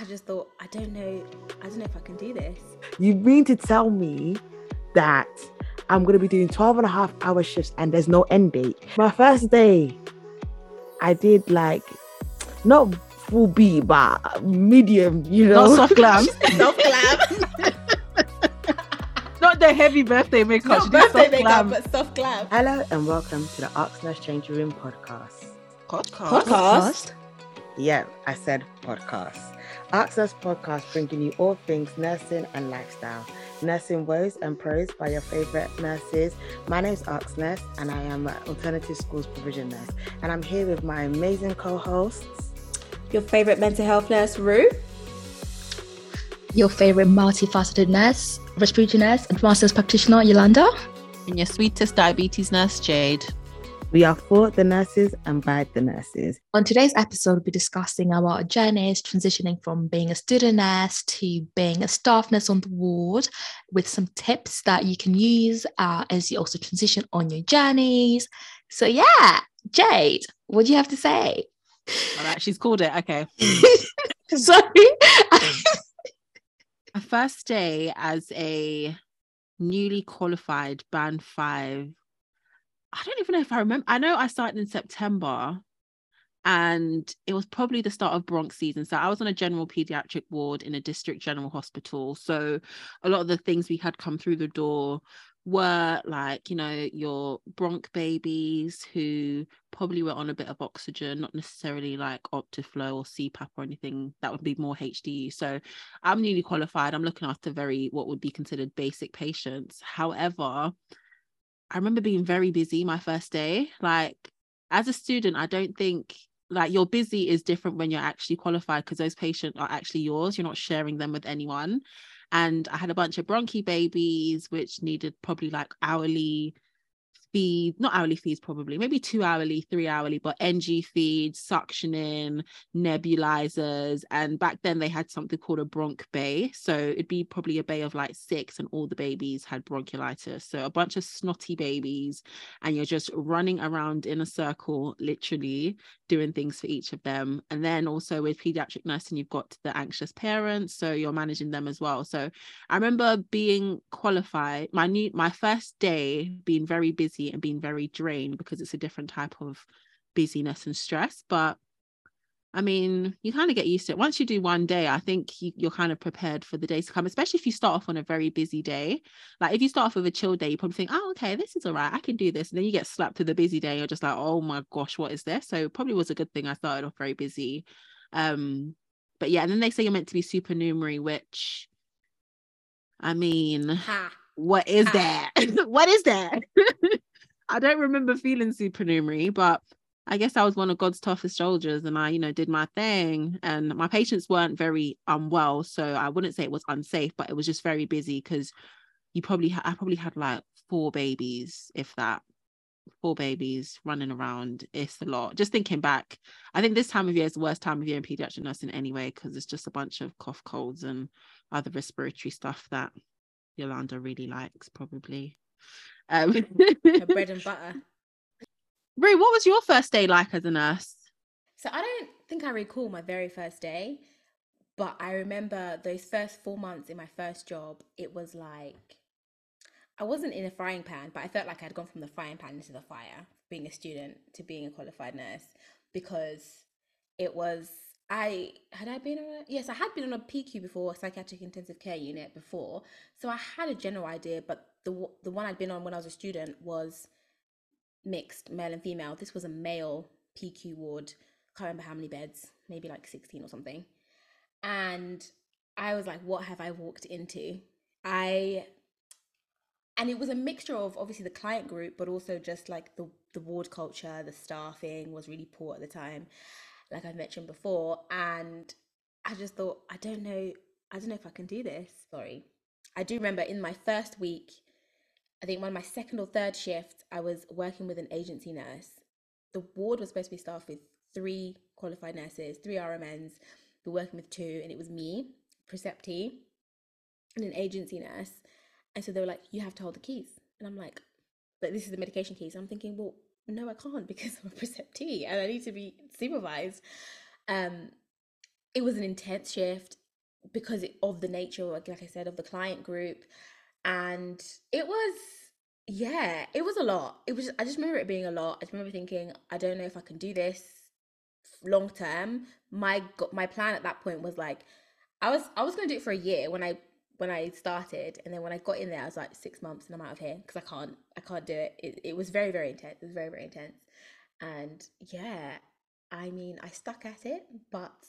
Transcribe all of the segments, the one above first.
I just thought, I don't know, I don't know if I can do this. You mean to tell me that I'm going to be doing 12 and a half hour shifts and there's no end date? My first day, I did like, not full B, but medium, you know? Not soft glam. Soft glam. Not the heavy birthday makeup. Not she did birthday soft makeup, glam. but soft glam. Hello and welcome to the askNurse Change Room podcast. Podcast. Podcast. Yeah, I said podcast. askNurse Podcast bringing you all things nursing and lifestyle. Nursing woes and pros by your favorite nurses. My name's askNurse and I am an alternative schools provision nurse. And I'm here with my amazing co-hosts. Your favorite mental health nurse, Ru? your favorite multifaceted nurse, respiratory nurse, and master's practitioner, Yolanda. And your sweetest diabetes nurse, Jade. We are for the nurses and by the nurses. On today's episode, we'll be discussing our journeys transitioning from being a student nurse to being a staff nurse on the ward with some tips that you can use uh, as you also transition on your journeys. So, yeah, Jade, what do you have to say? All right, she's called it. Okay. Sorry. My first day as a newly qualified band five. I don't even know if I remember. I know I started in September and it was probably the start of bronch season. So I was on a general pediatric ward in a district general hospital. So a lot of the things we had come through the door were like, you know, your bronch babies who probably were on a bit of oxygen, not necessarily like Optiflow or CPAP or anything. That would be more HDU. So I'm newly qualified. I'm looking after very what would be considered basic patients. However, I remember being very busy my first day. Like as a student, I don't think like you're busy is different when you're actually qualified because those patients are actually yours. You're not sharing them with anyone. And I had a bunch of bronchi babies, which needed probably like hourly feed, not hourly feeds, probably maybe two hourly, three hourly, but NG feeds, suctioning, nebulizers. And back then they had something called a bronch bay. So it'd be probably a bay of like six, and all the babies had bronchiolitis. So a bunch of snotty babies, and you're just running around in a circle, literally doing things for each of them. And then also with pediatric nursing, you've got the anxious parents. So you're managing them as well. So I remember being qualified, my new my first day being very busy and being very drained because it's a different type of busyness and stress. But I mean, you kind of get used to it. Once you do one day, I think you, you're kind of prepared for the days to come, especially if you start off on a very busy day. Like if you start off with a chill day, you probably think, oh, okay, this is all right. I can do this. And then you get slapped to the busy day. You're just like, oh my gosh, what is this? So it probably was a good thing I started off very busy. Um, but yeah, and then they say you're meant to be supernumerary, which I mean, Ha. what is Ah. that? what is that? I don't remember feeling supernumerary, but I guess I was one of God's toughest soldiers and I, you know, did my thing. And my patients weren't very unwell. So I wouldn't say it was unsafe, but it was just very busy because you probably, ha- I probably had like four babies, if that, four babies running around. It's a lot. Just thinking back, I think this time of year is the worst time of year in pediatric nursing anyway, because it's just a bunch of cough colds and other respiratory stuff that Yolanda really likes, probably. Um, bread and butter. Ru, what was your first day like as a nurse? So I don't think I recall my very first day, but I remember those first four months in my first job, it was like I wasn't in a frying pan, but I felt like I'd gone from the frying pan into the fire, being a student to being a qualified nurse, because it was I had I been on a yes, I had been on a PICU before, a psychiatric intensive care unit before. So I had a general idea, but the the one I'd been on when I was a student was mixed male and female. This was a male PICU ward. Can't remember how many beds, maybe like 16 or something. And I was like, what have I walked into? I and it was a mixture of obviously the client group, but also just like the the ward culture, the staffing was really poor at the time, like I mentioned before. And I just thought, I don't know, I don't know if I can do this. Sorry. I do remember in my first week, I think one of my second or third shifts, I was working with an agency nurse. The ward was supposed to be staffed with three qualified nurses, three RMNs. We were working with two, and it was me, preceptee, and an agency nurse. And so they were like, "You have to hold the keys," and I'm like, "But this is the medication keys." I'm thinking, well, no, I can't because I'm a preceptee and I need to be supervised. Um, it was an intense shift because of the nature, like, like I said, of the client group. And it was, yeah, it was a lot. It was, I just remember it being a lot. I just remember thinking, I don't know if I can do this long term. My, my plan at that point was like, I was, I was going to do it for a year when I, when I started. And then when I got in there, I was like six months and I'm out of here because I can't, I can't do it. it. It was very, very intense. It was very, very intense. And yeah, I mean, I stuck at it, but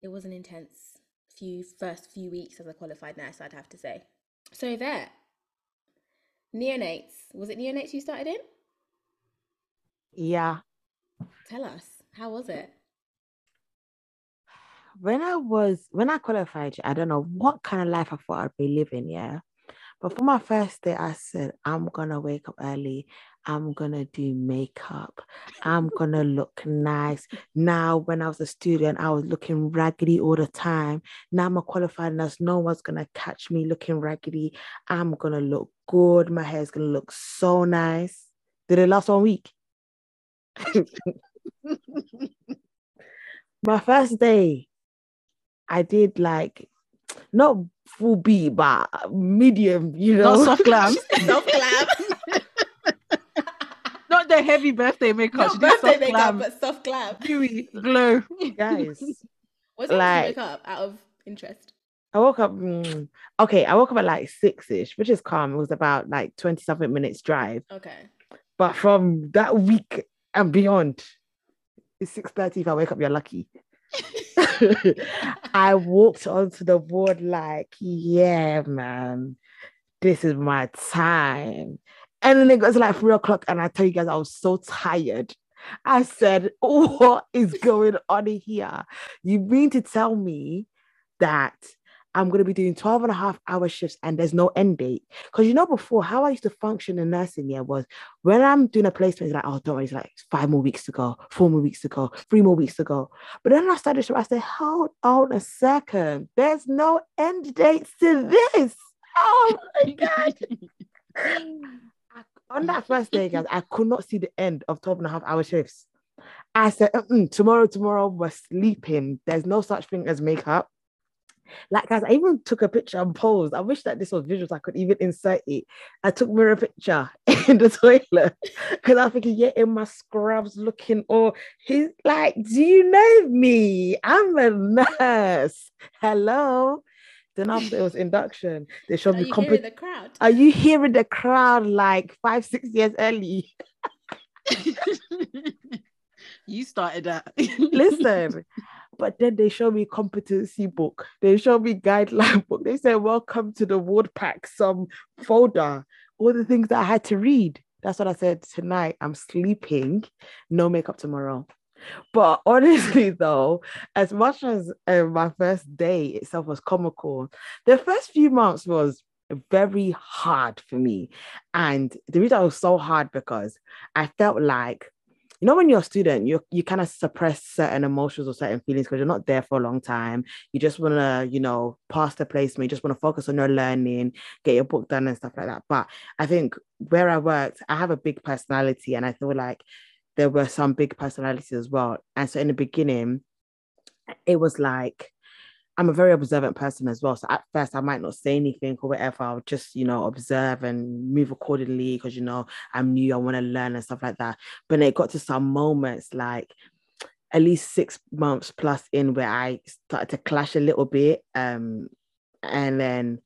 it was an intense few first few weeks as a qualified nurse, I'd have to say. So there. Neonates. Was it neonates you started in? Yeah. Tell us. How was it? When I was when I qualified, I don't know what kind of life I thought I'd be living, yeah. But for my first day, I said, I'm gonna wake up early. I'm gonna do makeup. I'm gonna look nice. Now, when I was a student, I was looking raggedy all the time. Now I'm a qualified nurse. No one's gonna catch me looking raggedy. I'm gonna look good. My hair's gonna look so nice. Did it last one week? My first day, I did like not full B, but medium, you know. Not soft glam. Soft glam. Not the heavy birthday makeup. Not birthday soft makeup, glam. but soft glam. Dewy glow. Guys, What's it Like- makeup out of interest? I woke up. mm, okay, I woke up at like six ish, which is calm. It was about like 20 something minutes drive. Okay. But from that week and beyond, it's 6:30. If I wake up, you're lucky. I walked onto the board like, yeah, man, this is my time. And then it to like three o'clock, and I tell you guys, I was so tired. I said, What is going on here? You mean to tell me that I'm going to be doing 12 and a half hour shifts and there's no end date? Because you know, before how I used to function in nursing, yeah, was when I'm doing a placement, it's like, oh, don't worry, it's like five more weeks to go, four more weeks to go, three more weeks to go. But then I started to, I said, hold on a second, there's no end dates to this. Oh my God. On that first day, guys, I could not see the end of 12 and a half hour shifts. I said, tomorrow, tomorrow, we're sleeping. There's no such thing as makeup. Like, guys, I even took a picture and posed. I wish that this was visuals. I could even insert it. I took mirror picture in the toilet because I was thinking, yeah, in my scrubs, looking all. He's like, do you know me? I'm a nurse. Hello. Then after it was induction, they showed Are me compet- the crowd? Are you hearing the crowd like five, six years early? you started that. Listen, but then they show me competency book. They show me guideline book. They said, "Welcome to the ward pack." Some folder, all the things that I had to read. That's what I said tonight. I'm sleeping, no makeup tomorrow. But honestly, though, as much as uh, my first day itself was comical, the first few months was very hard for me. And the reason it was so hard because I felt like you know when you're a student you you kind of suppress certain emotions or certain feelings because you're not there for a long time. You just want to you know pass the placement. You just want to focus on your learning get your book done and stuff like that. But i think where i worked i have a big personality and i feel like there were some big personalities as well. And so in the beginning it was like I'm a very observant person as well. So at first, I might not say anything or whatever. I'll just, you know, observe and move accordingly because, you know, I'm new, I want to learn and stuff like that. But it got to some moments like at least six months plus in where I started to clash a little bit. Um, and then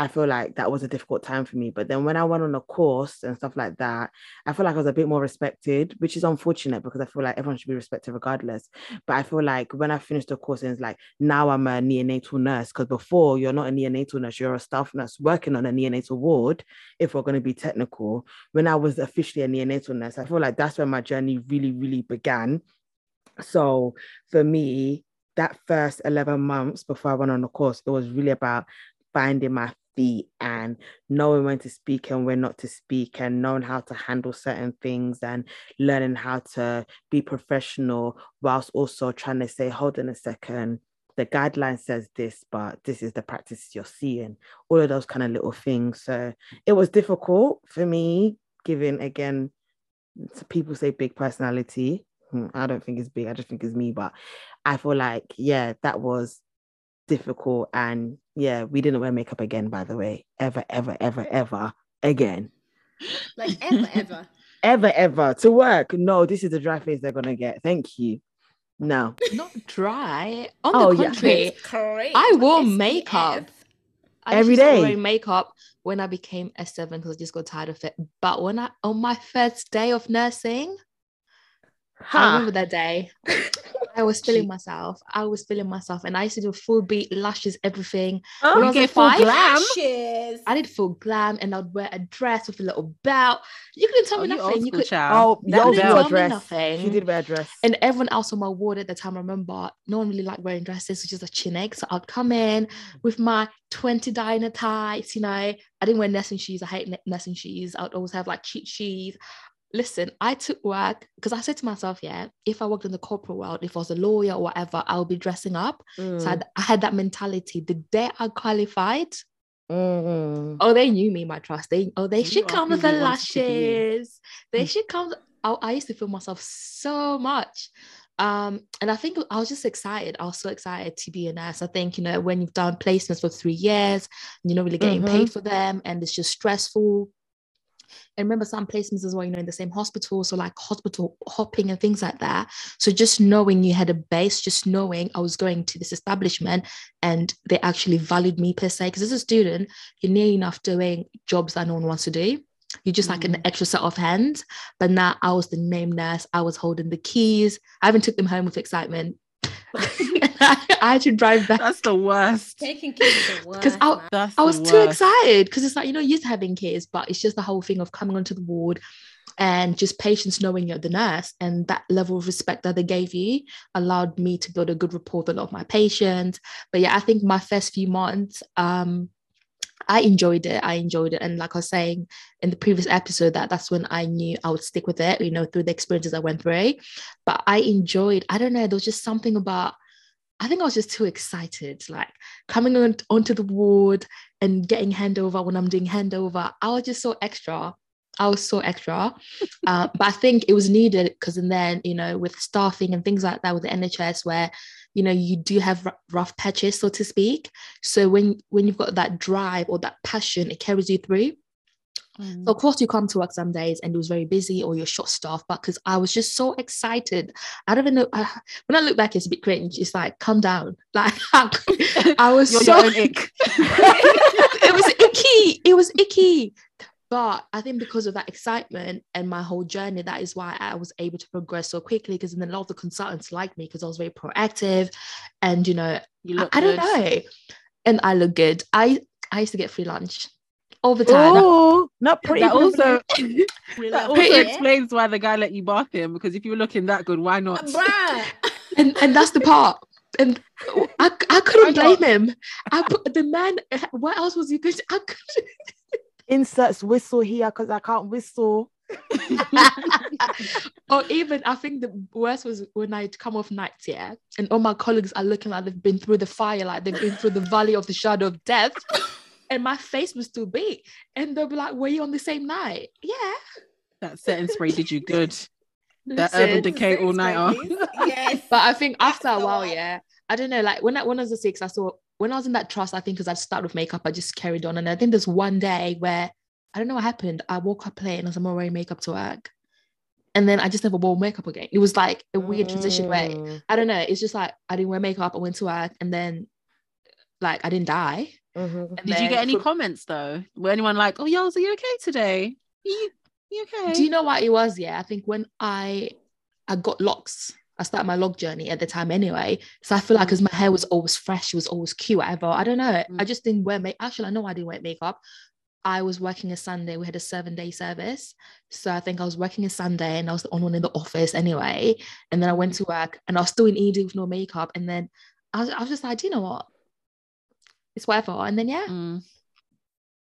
I feel like that was a difficult time for me. But then when I went on a course and stuff like that, I feel like I was a bit more respected, which is unfortunate because I feel like everyone should be respected regardless. But I feel like when I finished the course, it's like now I'm a neonatal nurse because before you're not a neonatal nurse, you're a staff nurse working on a neonatal ward. If we're going to be technical, when I was officially a neonatal nurse, I feel like that's when my journey really, really began. So for me, that first 11 months before I went on the course, it was really about finding my feet and knowing when to speak and when not to speak and knowing how to handle certain things and learning how to be professional whilst also trying to say hold on a second the guideline says this but this is the practice you're seeing all of those kind of little things so it was difficult for me given again people say big personality hmm, I don't think it's big. I just think it's me. But I feel like, yeah, that was difficult. And yeah, we didn't wear makeup again, by the way. Ever, ever, ever, ever again. Like ever, ever. Ever, ever to work. No, this is the dry face they're gonna get. Thank you. No. Not dry. On Oh, the yeah. contrary, It's crazy. I wore SPF. makeup. I Every actually started wearing makeup when I became S7 because I just got tired of it. But when I on my first day of nursing, I Ha. remember that day. I was feeling myself. I was feeling myself, and I used to do full beat, lashes, everything. Oh, When I was get at full five, glam. Lashes. I did full glam, and I'd wear a dress with a little belt. You couldn't tell Oh, me you nothing. You could, child. Oh, That yo, didn't your tell me dress. nothing. She did wear a dress. and everyone else on my ward at the time, I remember no one really liked wearing dresses, which is a chineg. So I'd come in mm. with my 20 denier tights, you know. I didn't wear nursing shoes. I hate ne- nursing shoes. I'd always have like cheat shoes. Listen, I took work because I said to myself, yeah, if I worked in the corporate world, if I was a lawyer or whatever, I would be dressing up. So I Mm, had, I had that mentality. The day I qualified, mm, oh, they knew me, my trust. They oh, they You should come with the we wanted to be. lashes. They Mm. should come. I, I used to feel myself so much. Um, and I think I was just excited. I was so excited to be a nurse. I think, you know, when you've done placements for three years, you're not really getting Mhm. paid for them, and it's just stressful. And remember some placements as well, you know, in the same hospital. So like hospital hopping and things like that. So just knowing you had a base, just knowing I was going to this establishment and they actually valued me per se. Because as a student, you're near enough doing jobs that no one wants to do. You're just like an Mm. extra set of hands. But now I was the name nurse. I was holding the keys. I even took them home with excitement. I had to drive back That's the worst. Taking kids is the worst. 'Cause I- That's I the was too excited because it's like, you know, used to having kids, but it's just the whole thing of coming onto the ward and just patients knowing you're the nurse and that level of respect that they gave you allowed me to build a good rapport with a lot of my patients. But yeah, I think my first few months, um, I enjoyed it. I enjoyed it. And like I was saying in the previous episode, that that's when I knew I would stick with it, you know, through the experiences I went through. But I enjoyed, I don't know, there was just something about I think I was just too excited, like coming on onto the ward and getting handover when I'm doing handover. I was just so extra. I was so extra. uh, but I think it was needed because, and then, you know, with staffing and things like that with the NHS, where, you know, you do have r- rough patches, so to speak. So when when you've got that drive or that passion, it carries you through. Mm. So of course you come to work some days and it was very busy or you're short staffed, but because I was just so excited. I don't even know. I, when I look back, it's a bit cringe. It's like, calm down. Like I was so your own ick. it was icky. It was icky. But I think because of that excitement and my whole journey, that is why I was able to progress so quickly. Because then a lot of the consultants liked me because I was very proactive, and you know, You I, look I don't know, and I look good. I I used to get free lunch all the time. Oh, not pretty. That also We that also it. explains why the guy let you bath him because if you were looking that good, why not? Bruh. and and that's the part. And I, I couldn't Why not? blame him. I put the man. What else was he going to? I couldn't. Inserts whistle here because I can't whistle. or even I think the worst was when I'd come off nights, yeah, and all my colleagues are looking like they've been through the fire, like they've been through the valley of the shadow of death, and my face was too big, and they'll be like, "Were you on the same night?" Yeah. That setting spray did you good. That Urban Decay all nighter. Yes. But I think after a while, yeah, I don't know, like when I when I was a six, I saw when I was in that trust, I think because I started with makeup, I just carried on, and I think there's one day where I don't know what happened. I woke up late and I was like, I'm wearing makeup to work. And then I just never wore makeup again. It was like a weird transition where Mm, I don't know. It's just like I didn't wear makeup. I went to work, and then like I didn't die. mhm. And Did you get any for- comments though? Were anyone like, "Oh, y'all, are you okay today? You, you okay?" Do you know what it was? Yeah, I think when I I got locks, I started my log journey at the time anyway. So I feel like Mm. because my hair was always fresh, it was always cute, whatever. I don't know. I Mm. just didn't wear make. Actually, I know I didn't wear makeup. I was working a Sunday. We had a seven day service. So I think I was working a Sunday and I was the only one in the office anyway. And then I went to work and I was still in ED with no makeup. And then I was, I was just like, do you know what? It's whatever. And then, yeah. Mm.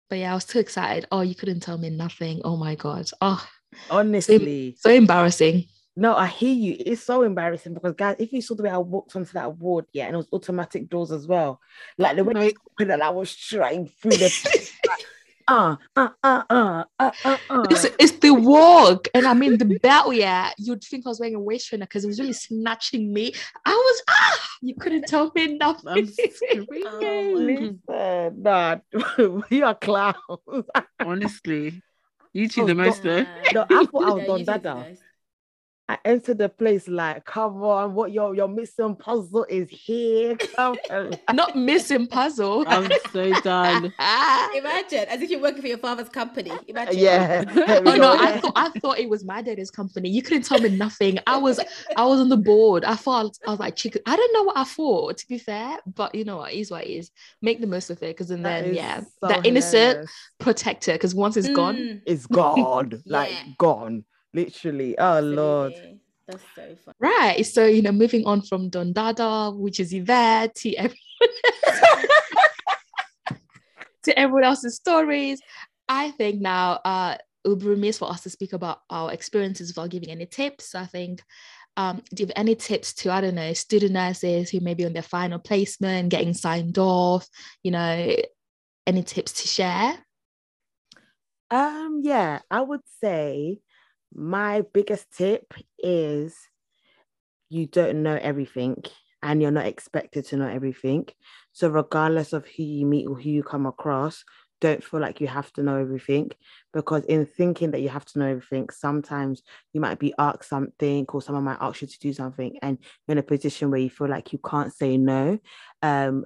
But yeah, I was too excited. Oh, you couldn't tell me nothing. Oh my God. Oh, Honestly, so embarrassing. No, I hear you. It's so embarrassing because guys, if you saw the way I walked onto that ward, yeah, and it was automatic doors as well. Like the way Wait, that I was trying through the uh, uh, uh, uh, uh, uh, uh. It's, it's the walk. And I mean, the belt, yeah, you'd think I was wearing a waist trainer because it was really snatching me. I was, ah, you couldn't tell me nothing. I'm screaming. Listen, nah, you are clowns. Honestly, you two Oh, the most though. No, I thought I was Yeah, Don you Dada. Those. I entered the place like, come on, what your your missing puzzle is here. Come on. Not missing puzzle. I'm so done. Imagine, as if you're working for your father's company. Imagine. yeah. Oh no, I thought I thought it was my daddy's company. You couldn't tell me nothing. I was I was on the board. I thought I was like chicken. I don't know what I thought, to be fair, but you know what it is what it is. Make the most of it because then That then yeah, so that innocent hilarious. protector. Because once it's gone, Mm, It's gone. like Yeah. gone. Literally. Oh Lord. That's so fun. right? So you know, moving on from Don Dada, which is Yvette, to everyone to everyone else's stories. I think now uh it would be remiss for us to speak about our experiences without giving any tips. I think um give any tips to I don't know student nurses who may be on their final placement, getting signed off, you know, any tips to share? Um, yeah, I would say my biggest tip is you don't know everything and you're not expected to know everything. So, regardless of who you meet or who you come across, don't feel like you have to know everything because, in thinking that you have to know everything, sometimes you might be asked something or someone might ask you to do something and you're in a position where you feel like you can't say no. Um,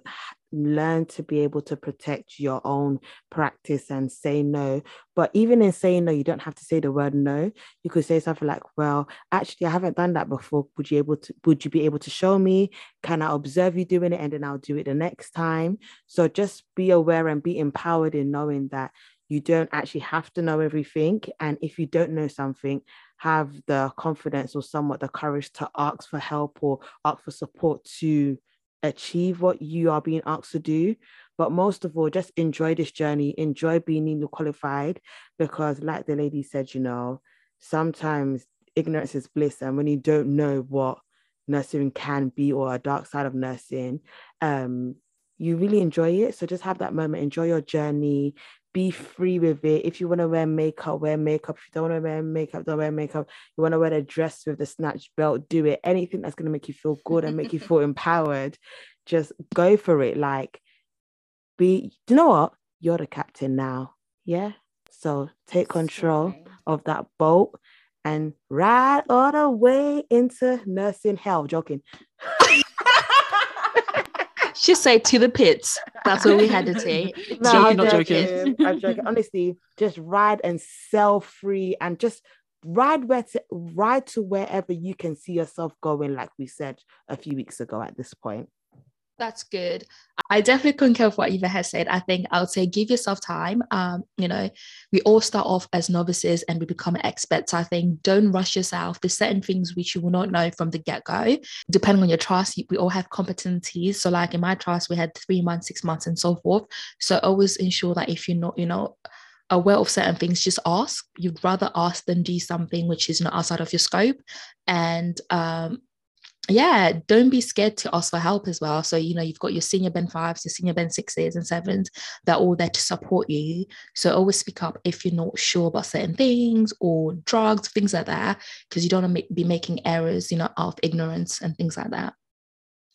learn to be able to protect your own practice and say no. But even in saying no, you don't have to say the word no. You could say something like, "Well, actually, I haven't done that before. Would you able to? Would you be able to show me? Can I observe you doing it, and then I'll do it the next time?" So just be aware and be empowered in knowing that you don't actually have to know everything. And if you don't know something, have the confidence or somewhat the courage to ask for help or ask for support to achieve what you are being asked to do. But most of all, just enjoy this journey, enjoy being newly qualified, because, like the lady said, you know, sometimes ignorance is bliss. And when you don't know what nursing can be or a dark side of nursing, um, you really enjoy it. So just have that moment, enjoy your journey, be free with it. If you want to wear makeup, wear makeup. If you don't want to wear makeup, don't wear makeup. You want to wear a dress with the snatch belt, do it. Anything that's going to make you feel good and make you feel empowered, just go for it. Like, be, do you know what? You're the captain now. Yeah. So take control Absolutely. of that boat and ride all the way into nursing hell. Joking. Just say to the pits. That's what we had to say. No, Joking, I'm not joking. joking. I'm joking. Honestly, just ride and sell free and just ride where to ride to wherever you can see yourself going, like we said a few weeks ago at this point. That's good. I definitely concur with what Eva has said. I think I would say give yourself time. Um, you know, we all start off as novices and we become experts. I think don't rush yourself. There's certain things which you will not know from the get-go. Depending on your trust, we all have competencies. So, like in my trust, we had three months, six months, and so forth. So always ensure that if you're not, you know, aware of certain things, just ask. You'd rather ask than do something which is not outside of your scope. And um, yeah, don't be scared to ask for help as well. So, you know, you've got your senior band fives, your senior band sixes and sevens, they're all there to support you. So always speak up if you're not sure about certain things or drugs, things like that, because you don't want to be making errors, you know, of ignorance and things like that.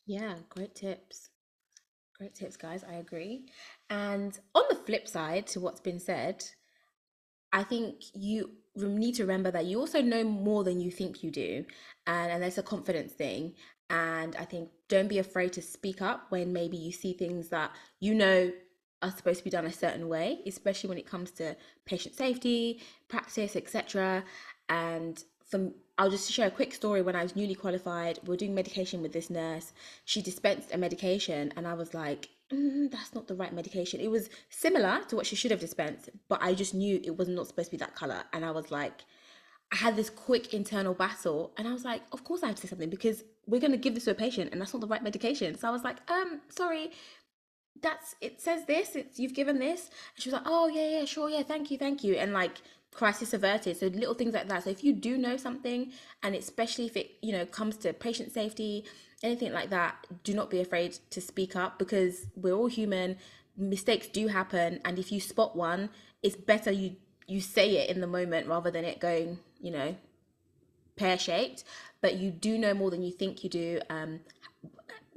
Yeah, great tips. Great tips, guys. I agree. And on the flip side to what's been said, I think you need to remember that you also know more than you think you do. And, and that's a confidence thing. And I think don't be afraid to speak up when maybe you see things that you know are supposed to be done a certain way, especially when it comes to patient safety, practice, etc. And from I'll just share a quick story. When I was newly qualified, we are doing medication with this nurse. She dispensed a medication, and I was like, mm, "That's not the right medication." It was similar to what she should have dispensed, but I just knew it was not supposed to be that color. And I was like, I had this quick internal battle, and I was like, "Of course I have to say something because we're going to give this to a patient, and that's not the right medication." So I was like, "Um, sorry." That's it says this, it's you've given this. And she was like, Oh yeah, yeah, sure, yeah, thank you, thank you. And like crisis averted. So little things like that. So if you do know something, and especially if it, you know, comes to patient safety, anything like that, do not be afraid to speak up because we're all human. mistakes do happen and if you spot one it's better you you say it in the moment rather than it going you know pear shaped but you do know more than you think you do um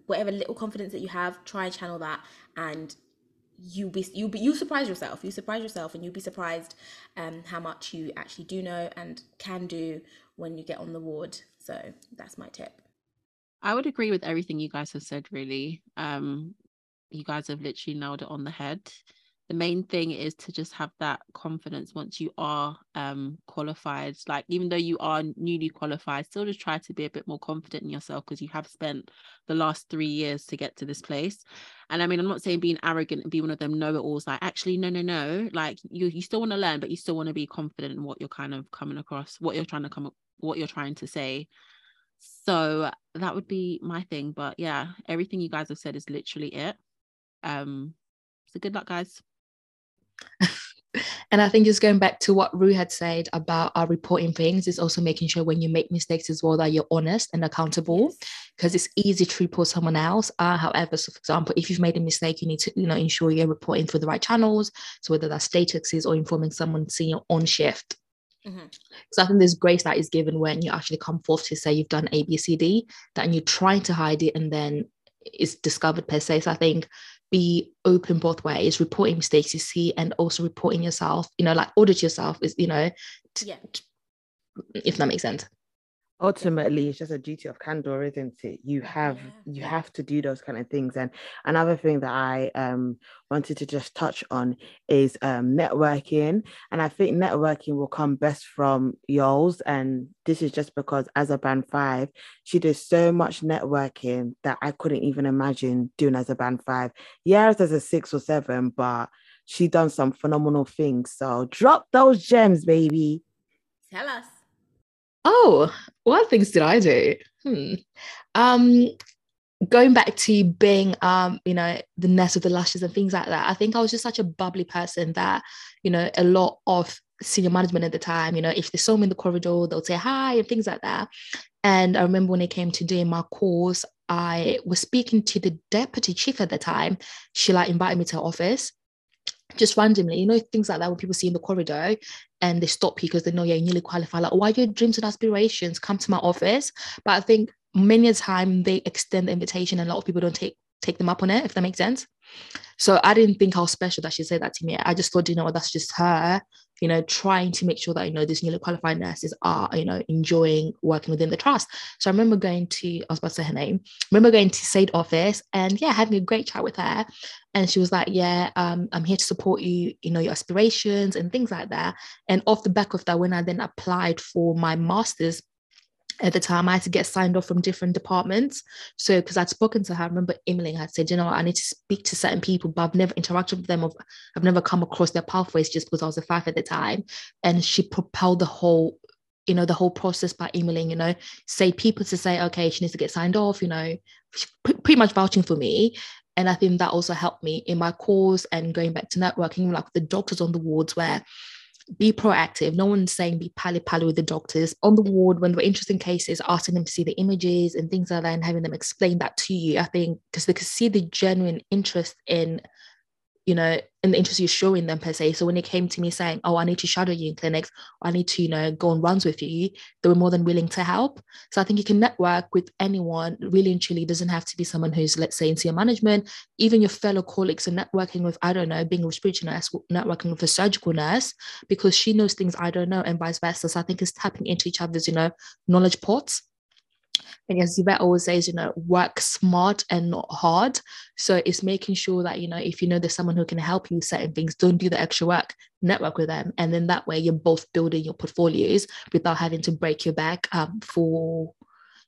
whatever little confidence that you have try and channel that and you be you be you surprise yourself. You surprise yourself and you'll be surprised um how much you actually do know and can do when you get on the ward. So that's my tip I would agree with everything you guys have said, really. Um, you guys have literally nailed it on the head. The main thing is to just have that confidence once you are um qualified. Like even though you are newly qualified, still just try to be a bit more confident in yourself because you have spent the last three years to get to this place. And I mean, I'm not saying being arrogant and be one of them know-it-alls. Like actually, no, no, no. Like you, you still want to learn, but you still want to be confident in what you're kind of coming across, what you're trying to come, what you're trying to say so that would be my thing but yeah everything you guys have said is literally it um so good luck guys and I think just going back to what Ru had said about our reporting things is also making sure when you make mistakes as well that you're honest and accountable because it's easy to report someone else. Uh, however, so for example, if you've made a mistake, you need to you know ensure you're reporting through the right channels. So whether that's statuses or informing someone seeing on shift. Mm-hmm. So I think there's grace that is given when you actually come forth to say you've done A, B, C, D, that you're trying to hide it and then it's discovered per se. So I think be open both ways, reporting mistakes you see and also reporting yourself, you know, like audit yourself is, you know, t- yeah. if that makes sense ultimately it's just a duty of candor isn't it? You have yeah. you have to do those kind of things. And another thing that i um wanted to just touch on is um networking. And i think networking will come best from y'all's. And this is just because as a band five she did so much networking that i couldn't even imagine doing as a band five. Yes as a six or seven but she done some phenomenal things. So drop those gems baby. Tell us Oh, what things did I do? Hmm. Um, going back to being, um, you know, the nest of the lashes and things like that. I think I was just such a bubbly person that, you know, a lot of senior management at the time, you know, if they saw me in the corridor, they'll say hi and things like that. And I remember when it came to doing my course, I was speaking to the deputy chief at the time. She like invited me to her office just randomly, you know, things like that when people see in the corridor and they stop you because they know you're newly qualified, like, oh, why your dreams and aspirations come to my office. But I think many a time they extend the invitation and a lot of people don't take take them up on it, if that makes sense. So I didn't think how special that she said that to me. I just thought, you know what, that's just her you know, trying to make sure that, you know, these newly qualified nurses are, you know, enjoying working within the trust. So I remember going to, I was about to say her name, remember going to Sade office and yeah, having a great chat with her. And she was like, yeah, um, I'm here to support you, you know, your aspirations and things like that. And off the back of that, when I then applied for my master's at the time I had to get signed off from different departments. So because I'd spoken to her, I remember emailing her, said, you know, I need to speak to certain people, but I've never interacted with them. Or I've never come across their pathways just because I was a five at the time. And she propelled the whole, you know, the whole process by emailing, you know, say people to say, okay, she needs to get signed off, you know, pretty much vouching for me. And I think that also helped me in my course and going back to networking, like the doctors on the wards where be proactive. No one's saying be pally pally with the doctors on the ward when there were interesting cases, asking them to see the images and things like that, and having them explain that to you. I think because they could see the genuine interest in you know, in the interest you're showing them per se. So when it came to me saying, "Oh, I need to shadow you in clinics, I need to, you know, go on runs with you," they were more than willing to help. So I think you can network with anyone. Really and truly, doesn't have to be someone who's, let's say, into your management. Even your fellow colleagues are networking with, I don't know, being a respiratory nurse, networking with a surgical nurse because she knows things I don't know, and vice versa. So I think it's tapping into each other's, you know, knowledge pots and as Yvette always says, you know, work smart and not hard. So it's making sure that, you know, if you know there's someone who can help you with certain things, don't do the extra work, network with them. And then that way you're both building your portfolios without having to break your back um, for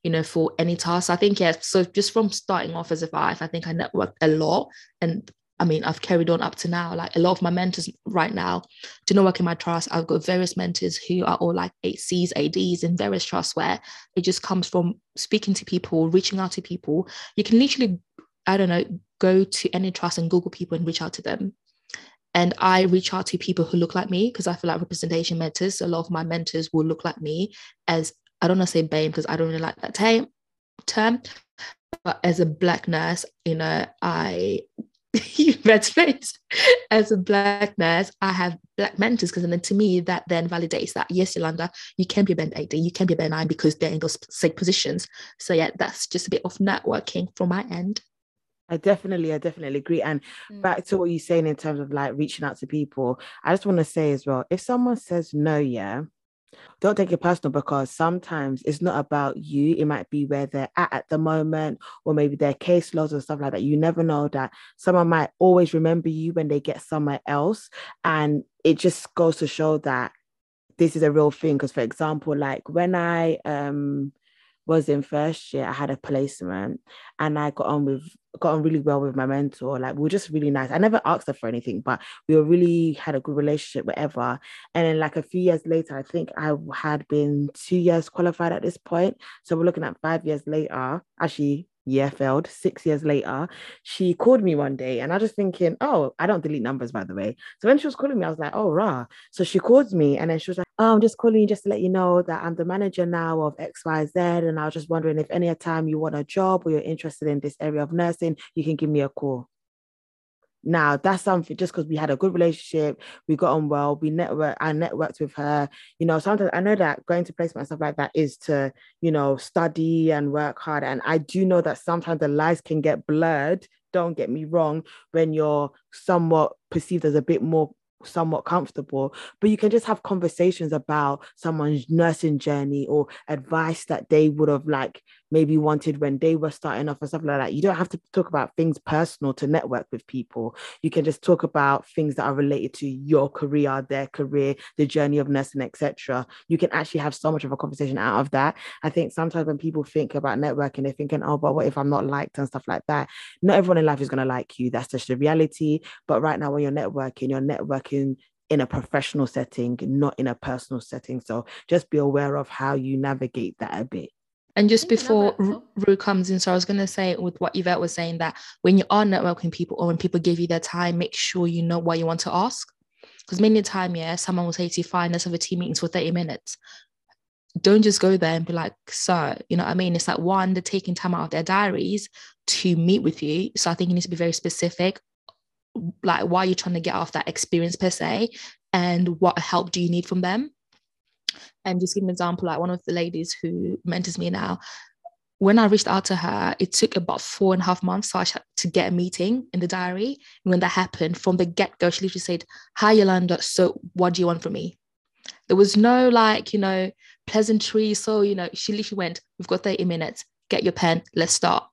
you know, for any task. I think, yes. So just from starting off as a five, I think I networked a lot. And I mean, I've carried on up to now. Like a lot of my mentors right now do not work in my trust. I've got various mentors who are all like HCs, ADs in various trusts where it just comes from speaking to people, reaching out to people. You can literally, I don't know, go to any trust and Google people and reach out to them. And I reach out to people who look like me because I feel like representation matters. A lot of my mentors will look like me as I don't want to say BAME because I don't really like that term, term, but as a black nurse, you know, I best place as a black nurse, I have black mentors because then to me that then validates that yes, Yolanda, you can be a band 8, you can be a band 9 because they're in those same positions. So yeah, that's just a bit of networking from my end. I definitely, I definitely agree. And mm. back to what you're saying in terms of like reaching out to people, I just want to say as well, if someone says no, yeah, don't take it personal because sometimes it's not about you. It might be where they're at at the moment, or maybe their case laws and stuff like that. You never know that someone might always remember you when they get somewhere else. And it just goes to show that this is a real thing. Because, for example, like when I um was in first year, I had a placement and I got on with got on really well with my mentor. Like we were just really nice. I never asked her for anything, but we were really had a good relationship, whatever. And then like a few years later, I think I had been two years qualified at this point. So we're looking at five years later. Actually, year failed six years later she called me one day and i was just thinking oh i don't delete numbers by the way. So when she was calling me i was like oh rah. So she called me and then she was like oh i'm just calling you just to let you know that i'm the manager now of xyz and i was just wondering if any time you want a job or you're interested in this area of nursing you can give me a call now that's something just because we had a good relationship, we got on well, we network, I networked with her. You know, sometimes I know that going to placement and stuff like that is to, you know, study and work hard. And I do know that sometimes the lies can get blurred. Don't get me wrong, when you're somewhat perceived as a bit more somewhat comfortable, but you can just have conversations about someone's nursing journey or advice that they would have like maybe wanted when they were starting off and stuff like that. You don't have to talk about things personal to network with people. You can just talk about things that are related to your career, their career, the journey of nursing, etc. You can actually have so much of a conversation out of that. I think sometimes when people think about networking, they're thinking, oh, but what if I'm not liked and stuff like that? Not everyone in life is going to like you. That's just the reality. But right now, when you're networking, you're networking in a professional setting, not in a personal setting. So just be aware of how you navigate that a bit. And just before Ru comes in, so I was going to say with what Yvette was saying that when you are networking people or when people give you their time, make sure you know what you want to ask. Because many a time, yeah, someone will say to you, fine, let's have a team meetings for 30 minutes. Don't just go there and be like, so, you know what I mean? It's like one, they're taking time out of their diaries to meet with you. So I think you need to be very specific, like why you're trying to get off that experience per se, and what help do you need from them and just give an example, like one of the ladies who mentors me now, when I reached out to her, it took about four and a half months to get a meeting in the diary. And when that happened, from the get go, she literally said, Hi, Yolanda. So, what do you want from me? There was no like, you know, pleasantry. So, you know, she literally went, We've got 30 minutes, get your pen, let's start.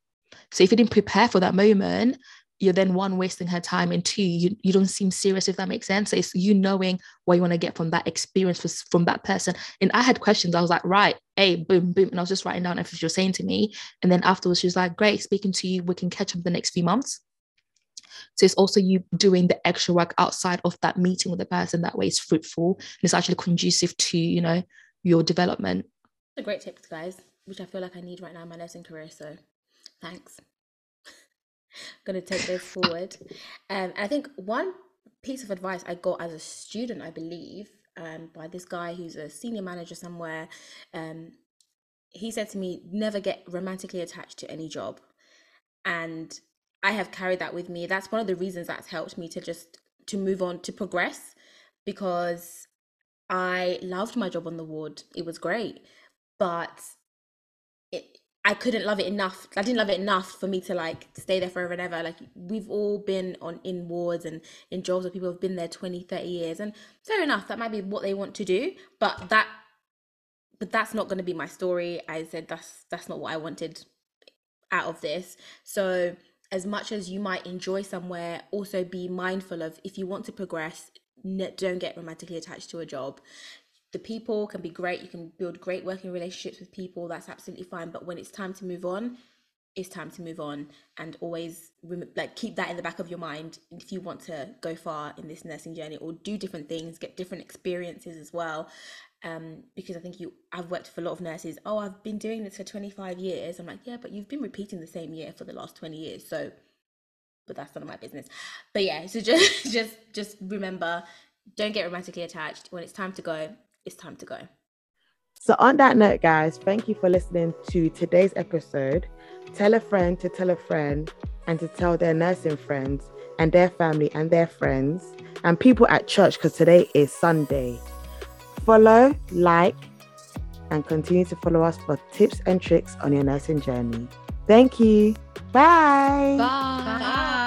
So, if you didn't prepare for that moment, you're then one wasting her time and two you, you don't seem serious if that makes sense. So it's you knowing what you want to get from that experience from that person. And i had questions i was like right hey boom boom and i was just writing down everything she was saying to me. And then afterwards she was like great speaking to you we can catch up the next few months. So it's also you doing the extra work outside of that meeting with the person that way it's fruitful and it's actually conducive to you know your development. A great tips guys which i feel like i need right now in my nursing career so thanks going to take this forward. Um, I think one piece of advice I got as a student, I believe, um, by this guy who's a senior manager somewhere, um, he said to me, never get romantically attached to any job. And I have carried that with me. That's one of the reasons that's helped me to just to move on to progress because I loved my job on the ward. It was great. But I couldn't love it enough. I didn't love it enough for me to like stay there forever and ever. Like we've all been on in wards and in jobs where people have been there 20, 30 years. And fair enough, that might be what they want to do, but that but that's not going to be my story. I said that's that's not what I wanted out of this. So as much as you might enjoy somewhere, also be mindful of if you want to progress, don't get romantically attached to a job the people can be great you can build great working relationships with people that's absolutely fine but when it's time to move on it's time to move on and always like keep that in the back of your mind if you want to go far in this nursing journey or do different things get different experiences as well um, because i think you i've worked for a lot of nurses oh i've been doing this for 25 years. I'm like yeah but you've been repeating the same year for the last 20 years so but that's none of my business. But yeah so just just just remember don't get romantically attached. When it's time to go it's time to go. So, on that note, guys, thank you for listening to today's episode. Tell a friend to tell a friend and to tell their nursing friends and their family and their friends and people at church because today is Sunday. Follow, like, and continue to follow us for tips and tricks on your nursing journey. Thank you. Bye. Bye. Bye.